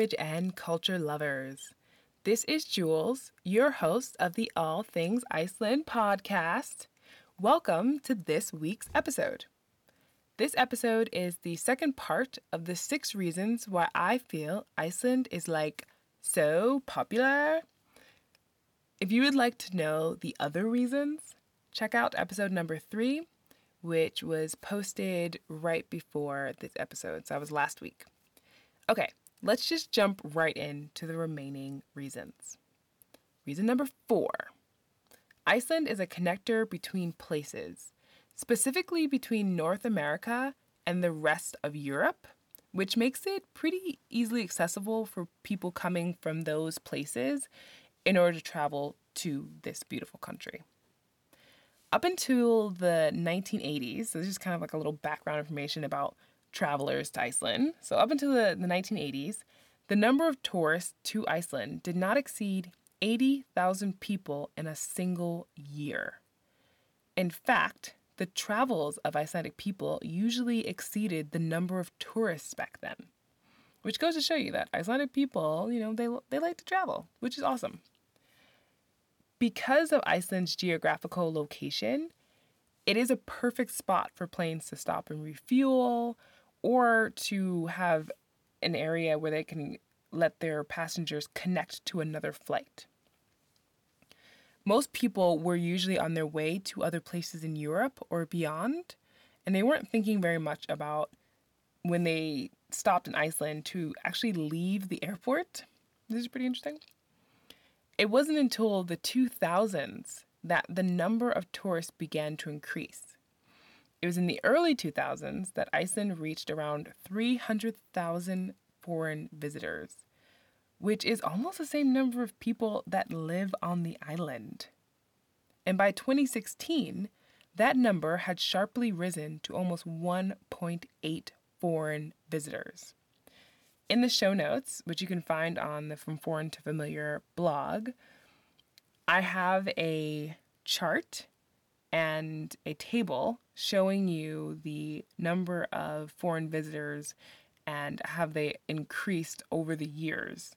language and culture lovers. This is Jules, your host of the All Things Iceland podcast. Welcome to this week's episode. This episode is the second part of the six reasons why I feel Iceland is like so popular. If you would like to know the other reasons, check out episode number three, which was posted right before this episode. So that was last week. Okay, let's just jump right into the remaining reasons. Reason number four Iceland is a connector between places, specifically between North America and the rest of Europe, which makes it pretty easily accessible for people coming from those places in order to travel to this beautiful country. Up until the 1980s, so this is kind of like a little background information about travelers to Iceland. So, up until the, the 1980s, the number of tourists to Iceland did not exceed 80,000 people in a single year. In fact, the travels of Icelandic people usually exceeded the number of tourists back then, which goes to show you that Icelandic people, you know, they, they like to travel, which is awesome. Because of Iceland's geographical location, it is a perfect spot for planes to stop and refuel or to have an area where they can let their passengers connect to another flight. Most people were usually on their way to other places in Europe or beyond, and they weren't thinking very much about when they stopped in Iceland to actually leave the airport. This is pretty interesting. It wasn't until the 2000s that the number of tourists began to increase. It was in the early 2000s that Iceland reached around 300,000 foreign visitors, which is almost the same number of people that live on the island. And by 2016, that number had sharply risen to almost 1.8 foreign visitors. In the show notes, which you can find on the From Foreign to Familiar blog, I have a chart and a table showing you the number of foreign visitors and have they increased over the years.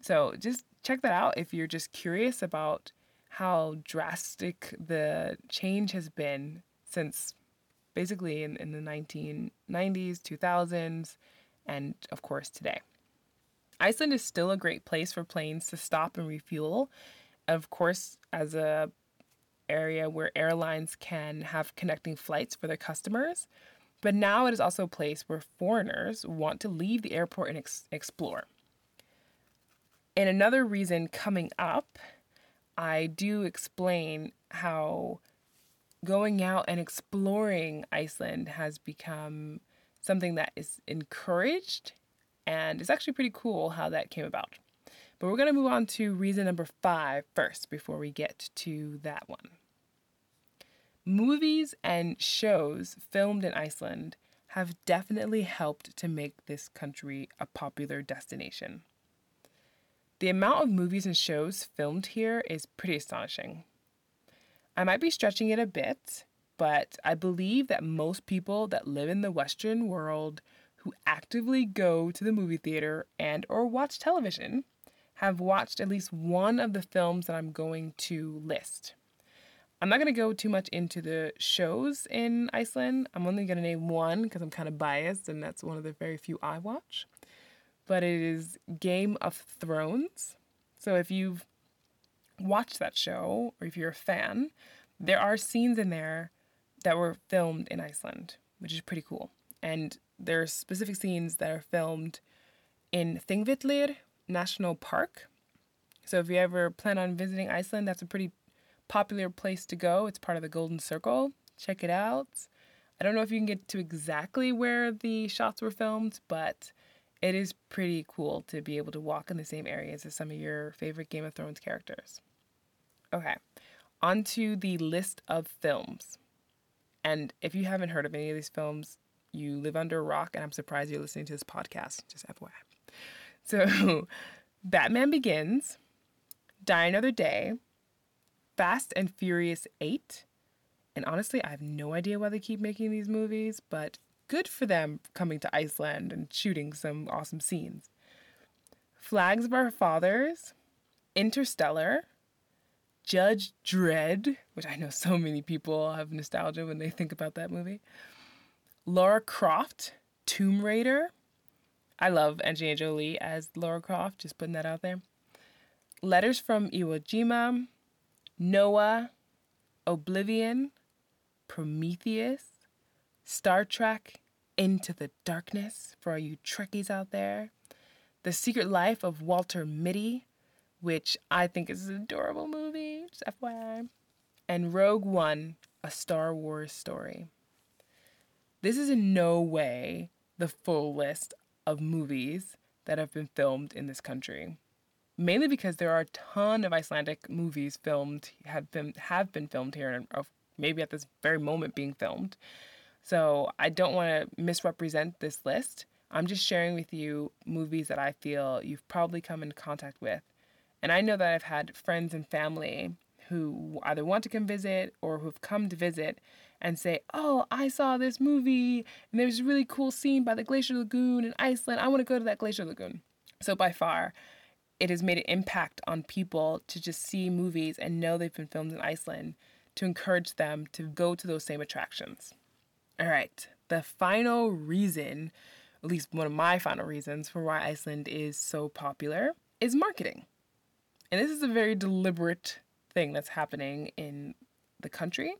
So just check that out if you're just curious about how drastic the change has been since basically in, in the 1990s, 2000s, and of course today. Iceland is still a great place for planes to stop and refuel. Of course, as a area where airlines can have connecting flights for their customers, but now it is also a place where foreigners want to leave the airport and ex- explore. And another reason coming up, I do explain how going out and exploring Iceland has become something that is encouraged, and it's actually pretty cool how that came about. But we're going to move on to reason number five first before we get to that one. Movies and shows filmed in Iceland have definitely helped to make this country a popular destination. The amount of movies and shows filmed here is pretty astonishing. I might be stretching it a bit, but I believe that most people that live in the Western world who actively go to the movie theater and or watch television have watched at least one of the films that I'm going to list. I'm not going to go too much into the shows in Iceland. I'm only going to name one because I'm kind of biased and that's one of the very few I watch. But it is Game of Thrones. So if you've watched that show or if you're a fan, there are scenes in there that were filmed in Iceland, which is pretty cool. And there are specific scenes that are filmed in Thingvellir National Park. So if you ever plan on visiting Iceland, that's a pretty popular place to go. It's part of the Golden Circle. Check it out. I don't know if you can get to exactly where the shots were filmed, but it is pretty cool to be able to walk in the same areas as some of your favorite Game of Thrones characters. Okay, on to the list of films. And if you haven't heard of any of these films, you live under a rock, and I'm surprised you're listening to this podcast, just FYI. So, Batman Begins, Die Another Day, Fast and Furious 8. And honestly, I have no idea why they keep making these movies, but good for them coming to Iceland and shooting some awesome scenes. Flags of Our Fathers, Interstellar, Judge Dredd, which I know so many people have nostalgia when they think about that movie, Laura Croft, Tomb Raider. I love Angelina Jolie as Laura Croft, just putting that out there. Letters from Iwo Jima, Noah, Oblivion, Prometheus, Star Trek, Into the Darkness for all you Trekkies out there, The Secret Life of Walter Mitty, which I think is an adorable movie, just FYI, and Rogue One, a Star Wars story. This is in no way the full list of movies that have been filmed in this country. Mainly because there are a ton of Icelandic movies filmed have been have been filmed here and or maybe at this very moment being filmed. So I don't want to misrepresent this list. I'm just sharing with you movies that I feel you've probably come in contact with. And I know that I've had friends and family who either want to come visit or who've come to visit and say, Oh, I saw this movie and there's a really cool scene by the Glacier Lagoon in Iceland. I want to go to that Glacier Lagoon. So, by far, it has made an impact on people to just see movies and know they've been filmed in Iceland to encourage them to go to those same attractions. All right, the final reason, at least one of my final reasons for why Iceland is so popular, is marketing. And this is a very deliberate thing that's happening in the country.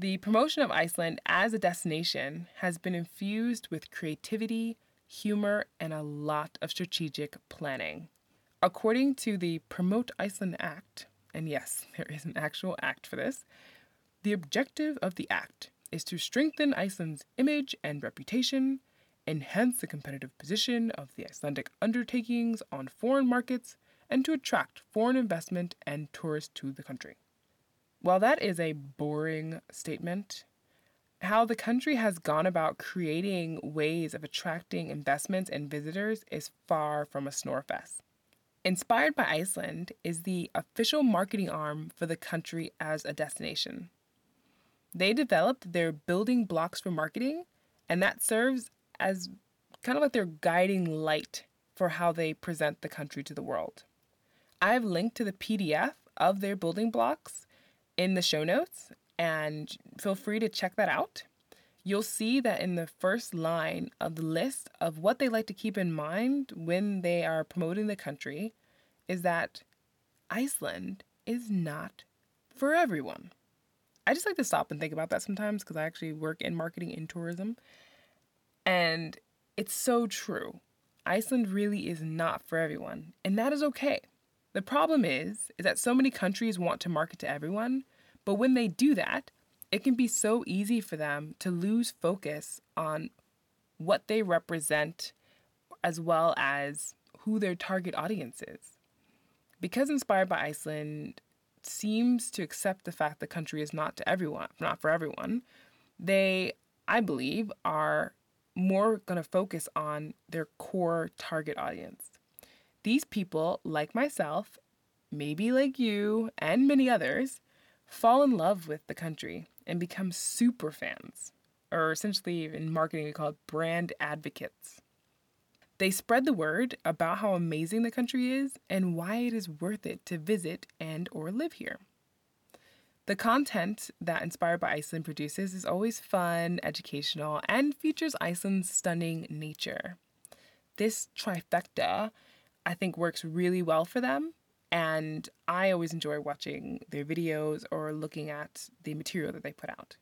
The promotion of Iceland as a destination has been infused with creativity, humor, and a lot of strategic planning. According to the Promote Iceland Act, and yes, there is an actual act for this, the objective of the act is to strengthen Iceland's image and reputation, enhance the competitive position of the Icelandic undertakings on foreign markets, and to attract foreign investment and tourists to the country. While that is a boring statement, how the country has gone about creating ways of attracting investments and visitors is far from a snorefest. Inspired by Iceland is the official marketing arm for the country as a destination. They developed their building blocks for marketing, and that serves as kind of like their guiding light for how they present the country to the world. I've linked to the PDF of their building blocks in the show notes, and feel free to check that out. You'll see that in the first line of the list of what they like to keep in mind when they are promoting the country is that Iceland is not for everyone. I just like to stop and think about that sometimes because I actually work in marketing in tourism. And it's so true. Iceland really is not for everyone, and that is okay. The problem is is that so many countries want to market to everyone, but when they do that, it can be so easy for them to lose focus on what they represent as well as who their target audience is. Because Inspired by Iceland seems to accept the fact the country is not to everyone, not for everyone, they, I believe, are more going to focus on their core target audience. These people, like myself, maybe like you and many others, fall in love with the country and become super fans, or essentially in marketing we call it brand advocates. They spread the word about how amazing the country is and why it is worth it to visit and or live here. The content that Inspired by Iceland produces is always fun, educational, and features Iceland's stunning nature. This trifecta, I think, works really well for them, and I always enjoy watching their videos or looking at the material that they put out.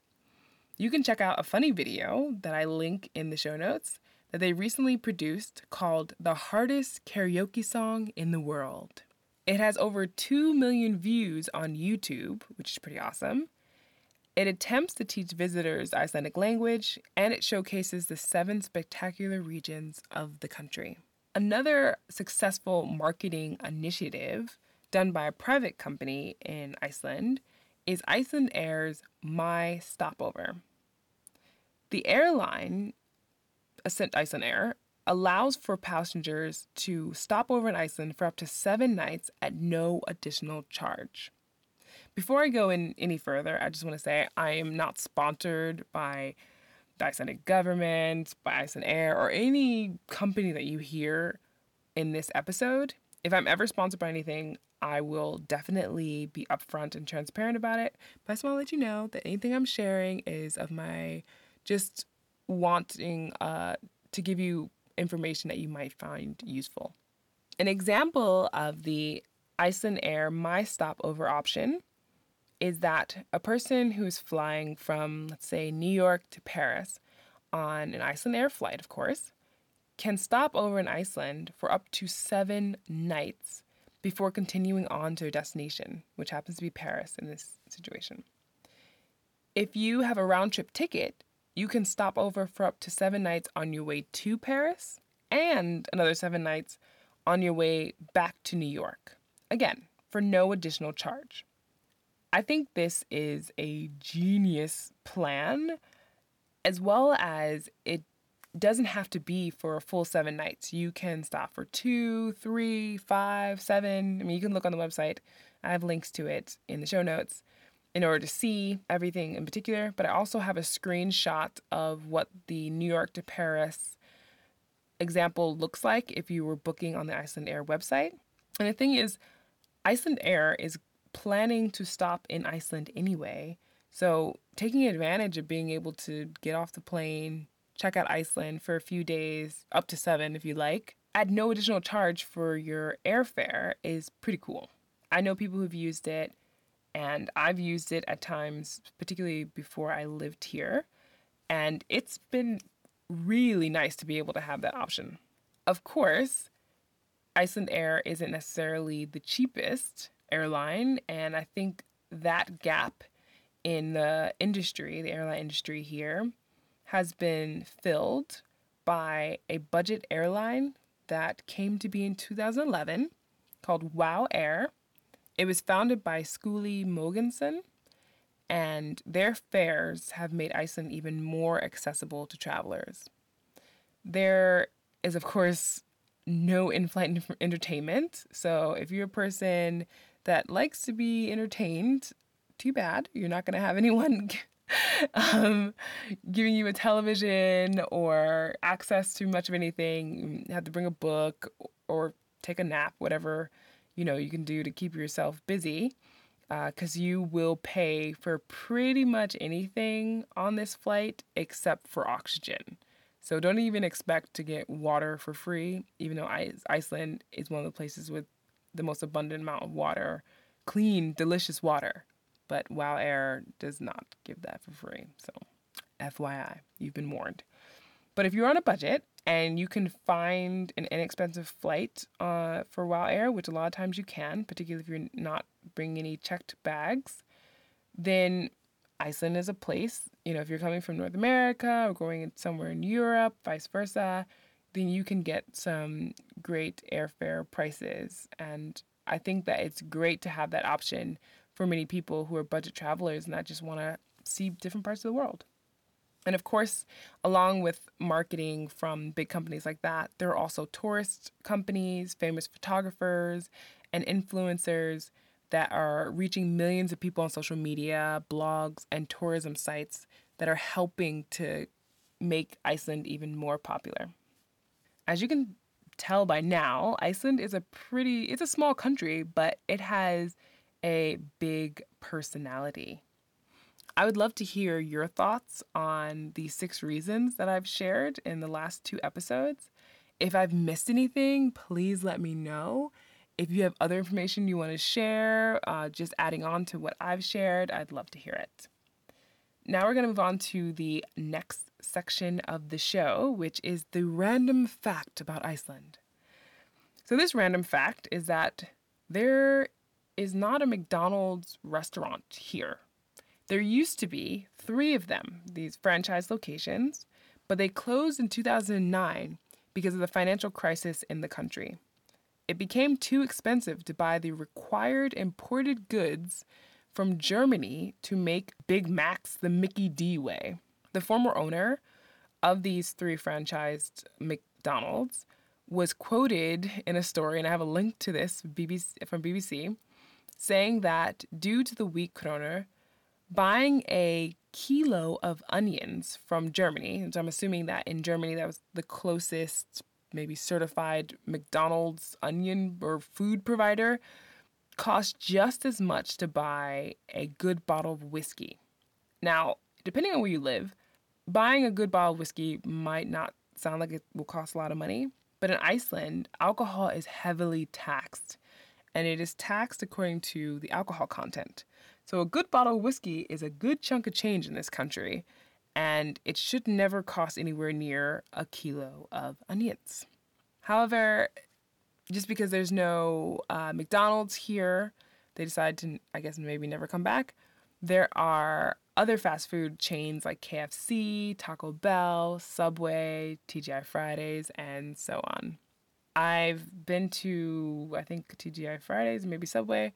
You can check out a funny video that I link in the show notes that they recently produced called The Hardest Karaoke Song in the World. It has over 2 million views on YouTube, which is pretty awesome. It attempts to teach visitors Icelandic language and it showcases the seven spectacular regions of the country. Another successful marketing initiative done by a private company in Iceland is Icelandair's My Stopover. The airline, Ascent Icelandair, allows for passengers to stop over in Iceland for up to seven nights at no additional charge. Before I go in any further, I just want to say I am not sponsored by the Icelandic government, by Air, or any company that you hear in this episode. if I'm ever sponsored by anything, I will definitely be upfront and transparent about it. But I just want to let you know that anything I'm sharing is of my just wanting uh, to give you information that you might find useful. An example of the Icelandair My Stopover option is that a person who's flying from, let's say, New York to Paris on an Icelandair flight, of course, can stop over in Iceland for up to seven nights before continuing on to their destination, which happens to be Paris in this situation. If you have a round trip ticket, you can stop over for up to seven nights on your way to Paris and another seven nights on your way back to New York. Again, for no additional charge. I think this is a genius plan, as well as it doesn't have to be for a full seven nights. You can stop for two, three, five, seven. I mean, you can look on the website. I have links to it in the show notes in order to see everything in particular. But I also have a screenshot of what the New York to Paris example looks like if you were booking on the Icelandair website. And the thing is, Icelandair is planning to stop in Iceland anyway. So, taking advantage of being able to get off the plane, check out Iceland for a few days, up to seven if you like, at no additional charge for your airfare is pretty cool. I know people who've used it, and I've used it at times, particularly before I lived here, and it's been really nice to be able to have that option. Of course, Icelandair isn't necessarily the cheapest airline, and I think that gap in the industry, the airline industry here, has been filled by a budget airline that came to be in 2011 called WOW Air. It was founded by Skuli Mogensen, and their fares have made Iceland even more accessible to travelers. There is, of course, no in flight entertainment. So if you're a person that likes to be entertained, too bad. You're not going to have anyone um, giving you a television or access to much of anything. You have to bring a book or take a nap, whatever you know you can do to keep yourself busy, because uh, you will pay for pretty much anything on this flight except for oxygen. So don't even expect to get water for free, even though Iceland is one of the places with the most abundant amount of water, clean, delicious water but WoW Air does not give that for free. So, FYI, you've been warned. But if you're on a budget and you can find an inexpensive flight uh, for WoW Air, which a lot of times you can, particularly if you're not bringing any checked bags, then Iceland is a place. You know, if you're coming from North America or going somewhere in Europe, vice versa, then you can get some great airfare prices. And I think that it's great to have that option for many people who are budget travelers and that just want to see different parts of the world. And of course, along with marketing from big companies like that, there are also tourist companies, famous photographers, and influencers that are reaching millions of people on social media, blogs, and tourism sites that are helping to make Iceland even more popular. As you can tell by now, Iceland is a pretty it's a small country, but it has a big personality. I would love to hear your thoughts on the six reasons that I've shared in the last two episodes. If I've missed anything, please let me know. If you have other information you want to share, uh, just adding on to what I've shared, I'd love to hear it. Now we're going to move on to the next section of the show, which is the random fact about Iceland. So, this random fact is that there is not a McDonald's restaurant here. There used to be three of them, these franchise locations, but they closed in 2009 because of the financial crisis in the country. It became too expensive to buy the required imported goods from Germany to make Big Macs the Mickey D way. The former owner of these three franchised McDonald's was quoted in a story, and I have a link to this BBC, from BBC, saying that due to the weak kroner, buying a kilo of onions from Germany, and I'm assuming that in Germany that was the closest maybe certified McDonald's onion or food provider costs just as much to buy a good bottle of whiskey. Now, depending on where you live, buying a good bottle of whiskey might not sound like it will cost a lot of money, but in Iceland, alcohol is heavily taxed, and it is taxed according to the alcohol content. So, a good bottle of whiskey is a good chunk of change in this country, and it should never cost anywhere near a kilo of onions. However, just because there's no uh, McDonald's here, they decided to, I guess, maybe never come back. There are other fast food chains like KFC, Taco Bell, Subway, TGI Fridays, and so on. I've been to, I think, TGI Fridays, maybe Subway.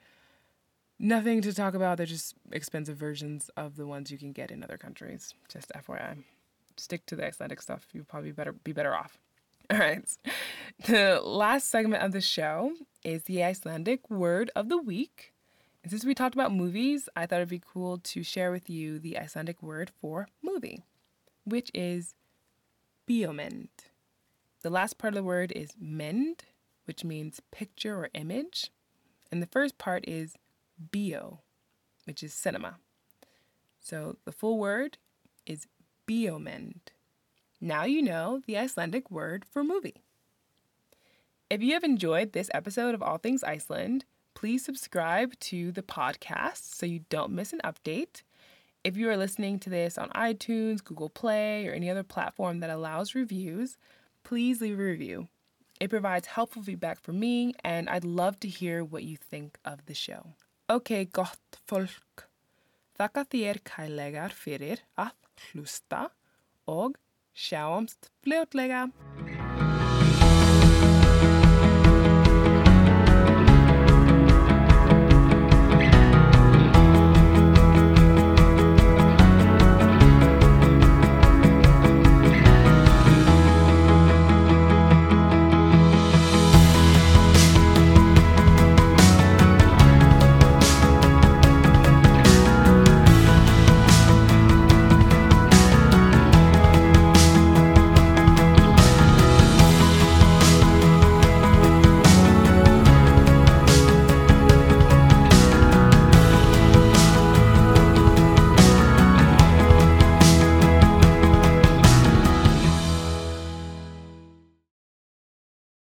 Nothing to talk about. They're just expensive versions of the ones you can get in other countries. Just FYI. Stick to the Icelandic stuff. You'll probably better be better off. All right. The last segment of the show is the Icelandic word of the week. And since we talked about movies, I thought it'd be cool to share with you the Icelandic word for movie, which is biomynd. The last part of the word is mynd, which means picture or image. And the first part is bio, which is cinema. So the full word is biomynd. Now you know the Icelandic word for movie. If you have enjoyed this episode of All Things Iceland, please subscribe to the podcast so you don't miss an update. If you are listening to this on iTunes, Google Play, or any other platform that allows reviews, please leave a review. It provides helpful feedback for me, and I'd love to hear what you think of the show. Ok, gott fólk. Þakka þér fyrir að hlusta og sjáumst fljótlega.